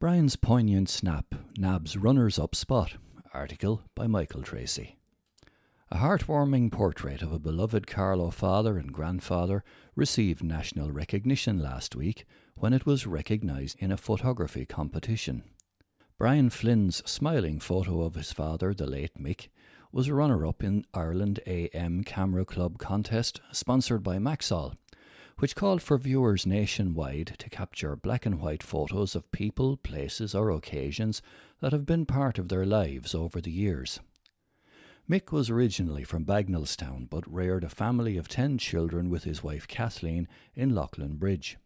Brian's poignant snap nabs runners up spot. Article by Michael Tracy. A heartwarming portrait of a beloved Carlow father and grandfather received national recognition last week when it was recognised in a photography competition. Brian Flynn's smiling photo of his father, the late Mick, was runner up in Ireland AM Camera Club contest sponsored by Maxol, which called for viewers nationwide to capture black and white photos of people, places, or occasions that have been part of their lives over the years. Mick was originally from Bagenalstown but reared a family of ten children with his wife Kathleen in Leighlinbridge.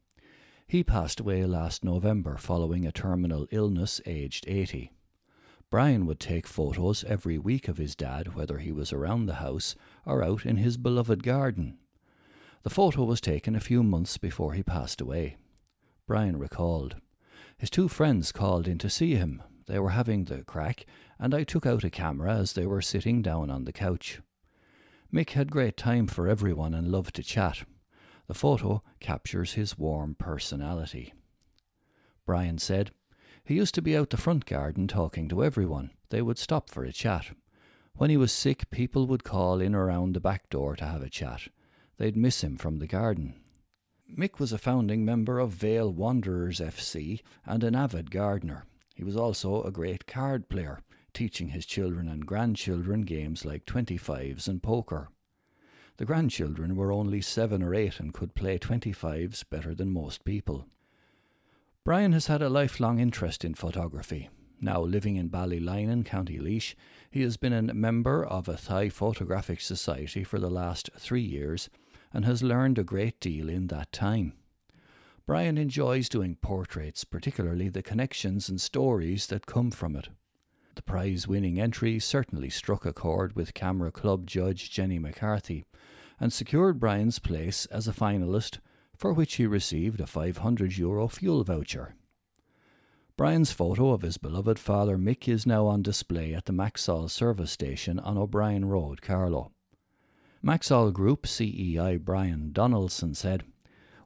He passed away last November following a terminal illness aged 80. Brian would take photos every week of his dad, whether he was around the house or out in his beloved garden. The photo was taken a few months before he passed away. Brian recalled. His two friends called in to see him. They were having the crack, and I took out a camera as they were sitting down on the couch. Mick had great time for everyone and loved to chat. The photo captures his warm personality. Brian said, he used to be out the front garden talking to everyone. They would stop for a chat. When he was sick, people would call in around the back door to have a chat. They'd miss him from the garden. Mick was a founding member of Vale Wanderers FC and an avid gardener. He was also a great card player, teaching his children and grandchildren games like 25s and poker. The grandchildren were only seven or eight and could play 25s better than most people. Brian has had a lifelong interest in photography. Now living in Ballylinan, County Laois, he has been a member of Athy Photographic Society for the last three years and has learned a great deal in that time. Brian enjoys doing portraits, particularly the connections and stories that come from it. The prize winning entry certainly struck a chord with Camera Club judge Jenny McCarthy and secured Brian's place as a finalist for which he received a 500 euro fuel voucher. Brian's photo of his beloved father Mick is now on display at the Maxol service station on O'Brien Road, Carlow. Maxol Group CEO Brian Donaldson said,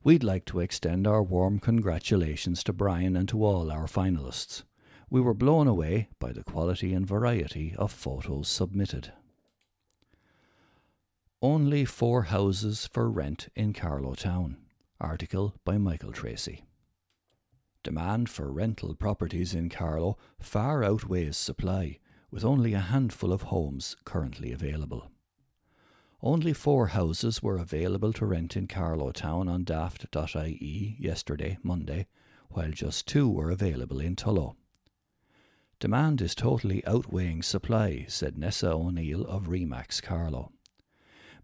We'd like to extend our warm congratulations to Brian and to all our finalists. We were blown away by the quality and variety of photos submitted. Only four houses for rent in Carlow Town. Article by Michael Tracy. Demand for rental properties in Carlow far outweighs supply, with only a handful of homes currently available. Only four houses were available to rent in Carlow Town on daft.ie yesterday, Monday, while just two were available in Tullow. Demand is totally outweighing supply, said Nessa O'Neill of Remax Carlow.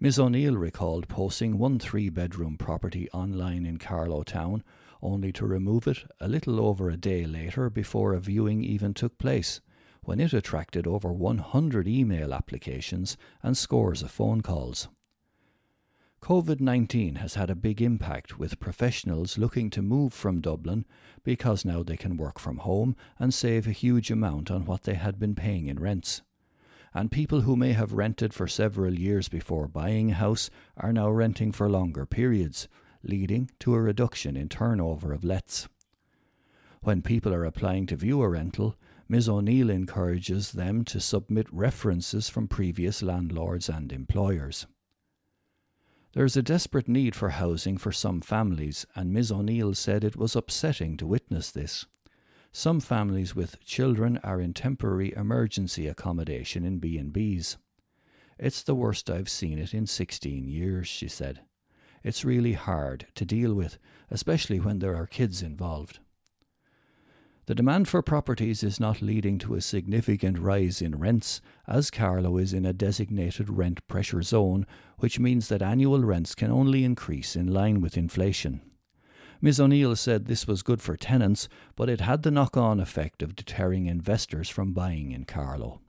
Ms. O'Neill recalled posting one three bedroom property online in Carlow Town, only to remove it a little over a day later before a viewing even took place, when it attracted over 100 email applications and scores of phone calls. COVID 19 has had a big impact with professionals looking to move from Dublin because now they can work from home and save a huge amount on what they had been paying in rents and people who may have rented for several years before buying a house are now renting for longer periods, leading to a reduction in turnover of lets. When people are applying to view a rental, Ms. O'Neill encourages them to submit references from previous landlords and employers. There is a desperate need for housing for some families, and Ms. O'Neill said it was upsetting to witness this. Some families with children are in temporary emergency accommodation in B&Bs. It's the worst I've seen it in 16 years, she said. It's really hard to deal with, especially when there are kids involved. The demand for properties is not leading to a significant rise in rents, as Carlow is in a designated rent pressure zone, which means that annual rents can only increase in line with inflation. Ms. O'Neill said this was good for tenants, but it had the knock on effect of deterring investors from buying in Carlow.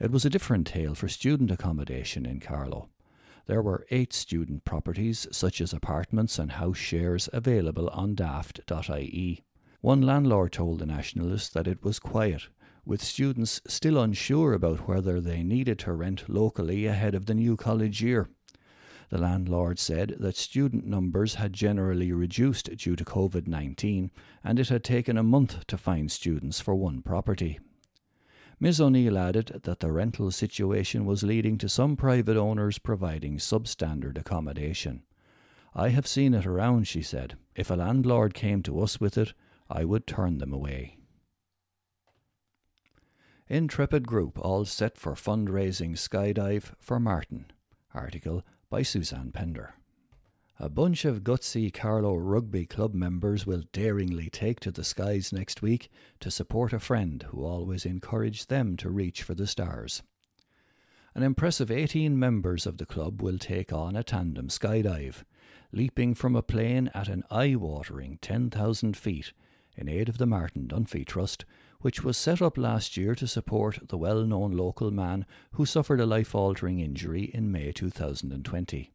It was a different tale for student accommodation in Carlow. There were eight student properties, such as apartments and house shares, available on daft.ie. One landlord told the Nationalist that it was quiet, with students still unsure about whether they needed to rent locally ahead of the new college year. The landlord said that student numbers had generally reduced due to COVID 19 and it had taken a month to find students for one property. Ms. O'Neill added that the rental situation was leading to some private owners providing substandard accommodation. I have seen it around, she said. If a landlord came to us with it, I would turn them away. Intrepid Group all set for fundraising skydive for Martin. Article by Suzanne Pender. A bunch of gutsy Carlow Rugby Club members will daringly take to the skies next week to support a friend who always encouraged them to reach for the stars. An impressive 18 members of the club will take on a tandem skydive, leaping from a plane at an eye watering 10,000 feet in aid of the Martin Dunphy Trust, which was set up last year to support the well known local man who suffered a life altering injury in May 2020.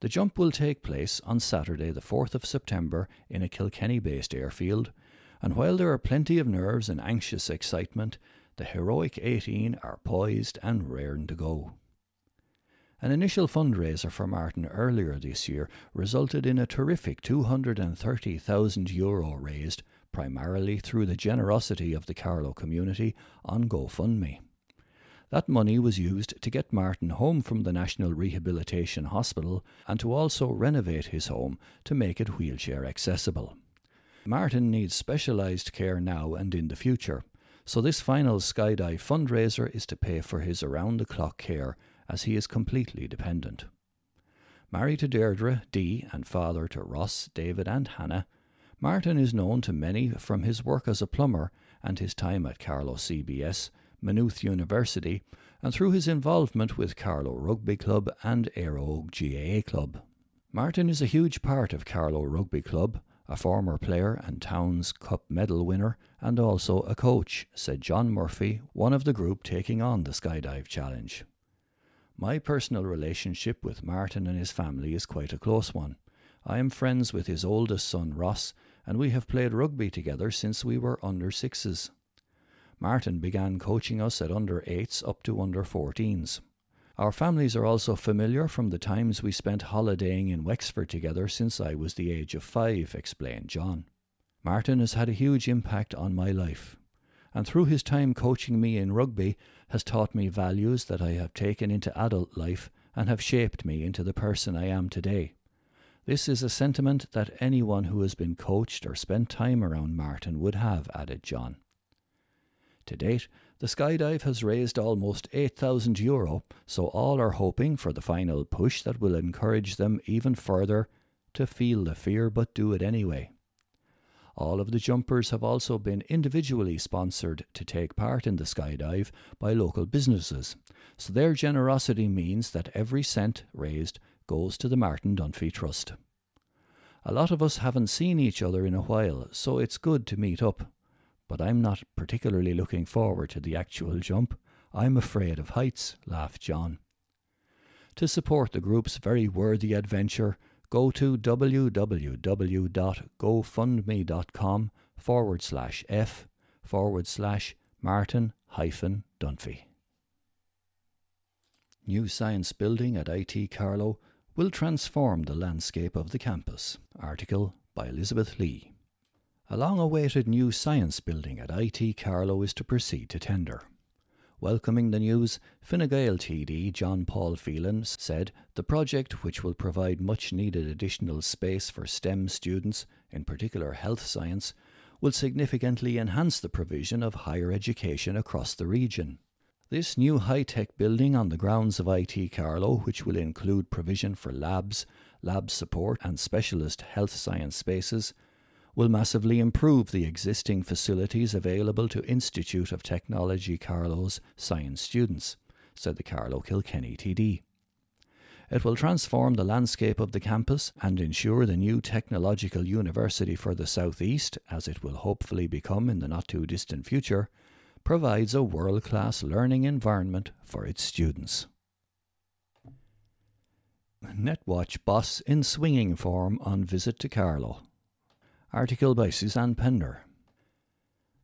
The jump will take place on Saturday, the 4th of September, in a Kilkenny based airfield, and while there are plenty of nerves and anxious excitement, the heroic 18 are poised and raring to go. An initial fundraiser for Martin earlier this year resulted in a terrific 230,000 euro raised primarily through the generosity of the Carlow community on GoFundMe. That money was used to get Martin home from the National Rehabilitation Hospital and to also renovate his home to make it wheelchair accessible. Martin needs specialised care now and in the future, so this final skydive fundraiser is to pay for his around the clock care as he is completely dependent. Married to Deirdre, Dee, and father to Ross, David, and Hannah, Martin is known to many from his work as a plumber and his time at Carlow CBS, Maynooth University, and through his involvement with Carlow Rugby Club and Óg GAA Club. Martin is a huge part of Carlow Rugby Club, a former player and Towns Cup medal winner, and also a coach, said John Murphy, one of the group taking on the skydive challenge. My personal relationship with Martin and his family is quite a close one. I am friends with his oldest son Ross and we have played rugby together since we were under sixes. Martin began coaching us at under eights up to under 14s. Our families are also familiar from the times we spent holidaying in Wexford together since I was the age of five, explained John. Martin has had a huge impact on my life, and through his time coaching me in rugby, has taught me values that I have taken into adult life and have shaped me into the person I am today. This is a sentiment that anyone who has been coached or spent time around Martin would have, added John. To date, the skydive has raised almost 8,000 euro, so all are hoping for the final push that will encourage them even further to feel the fear but do it anyway. All of the jumpers have also been individually sponsored to take part in the skydive by local businesses, so their generosity means that every cent raised goes to the Martin Dunphy Trust. A lot of us haven't seen each other in a while, so it's good to meet up. But I'm not particularly looking forward to the actual jump. I'm afraid of heights, laughed John. To support the group's very worthy adventure, go to www.gofundme.com forward slash F forward slash Martin hyphen Dunphy. New science building at IT Carlow will transform the landscape of the campus. Article by Elizabeth Lee. A long awaited new science building at IT Carlow is to proceed to tender. Welcoming the news, Fine Gael TD John Paul Phelan said the project, which will provide much needed additional space for STEM students, in particular health science, will significantly enhance the provision of higher education across the region. This new high tech building on the grounds of IT Carlow, which will include provision for labs, lab support, and specialist health science spaces, will massively improve the existing facilities available to Institute of Technology Carlow's science students, said the Carlow Kilkenny TD. It will transform the landscape of the campus and ensure the new technological university for the southeast, as it will hopefully become in the not too distant future, provides a world class learning environment for its students. Netwatch boss in swinging form on visit to Carlow. Article by Suzanne Pender.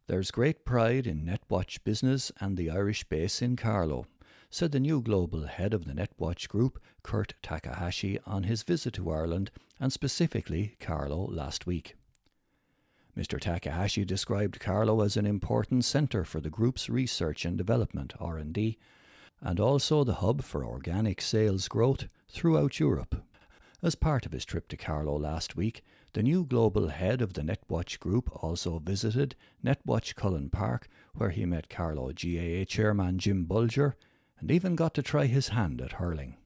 There's great pride in Netwatch business and the Irish base in Carlow, said the new global head of the Netwatch Group, Kurt Takahashi, on his visit to Ireland and specifically Carlow last week. Mr. Takahashi described Carlow as an important centre for the group's research and development (R&D) and also the hub for organic sales growth throughout Europe. As part of his trip to Carlow last week, the new global head of the Netwatch Group also visited Netwatch Cullen Park, where he met Carlow GAA chairman Jim Bulger and even got to try his hand at hurling.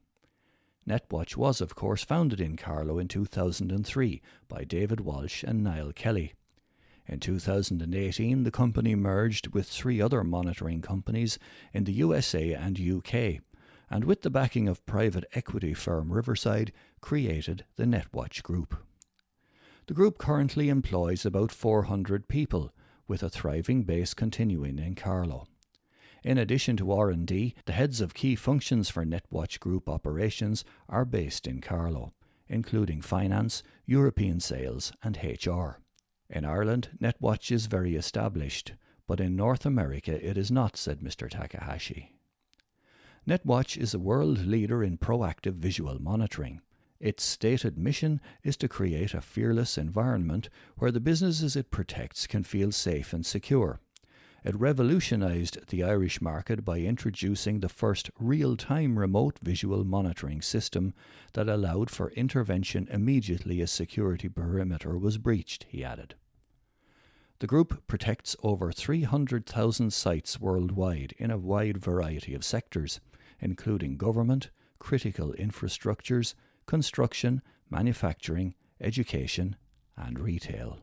Netwatch was, of course, founded in Carlow in 2003 by David Walsh and Niall Kelly. In 2018, the company merged with three other monitoring companies in the USA and UK, and with the backing of private equity firm Riverside, created the Netwatch Group. The group currently employs about 400 people, with a thriving base continuing in Carlow. In addition to R&D, the heads of key functions for Netwatch Group operations are based in Carlow, including finance, European sales and HR. In Ireland, Netwatch is very established, but in North America it is not, said Mr. Takahashi. Netwatch is a world leader in proactive visual monitoring. Its stated mission is to create a fearless environment where the businesses it protects can feel safe and secure. It revolutionised the Irish market by introducing the first real time remote visual monitoring system that allowed for intervention immediately a security perimeter was breached, he added. The group protects over 300,000 sites worldwide in a wide variety of sectors, including government, critical infrastructures, construction, manufacturing, education, and retail.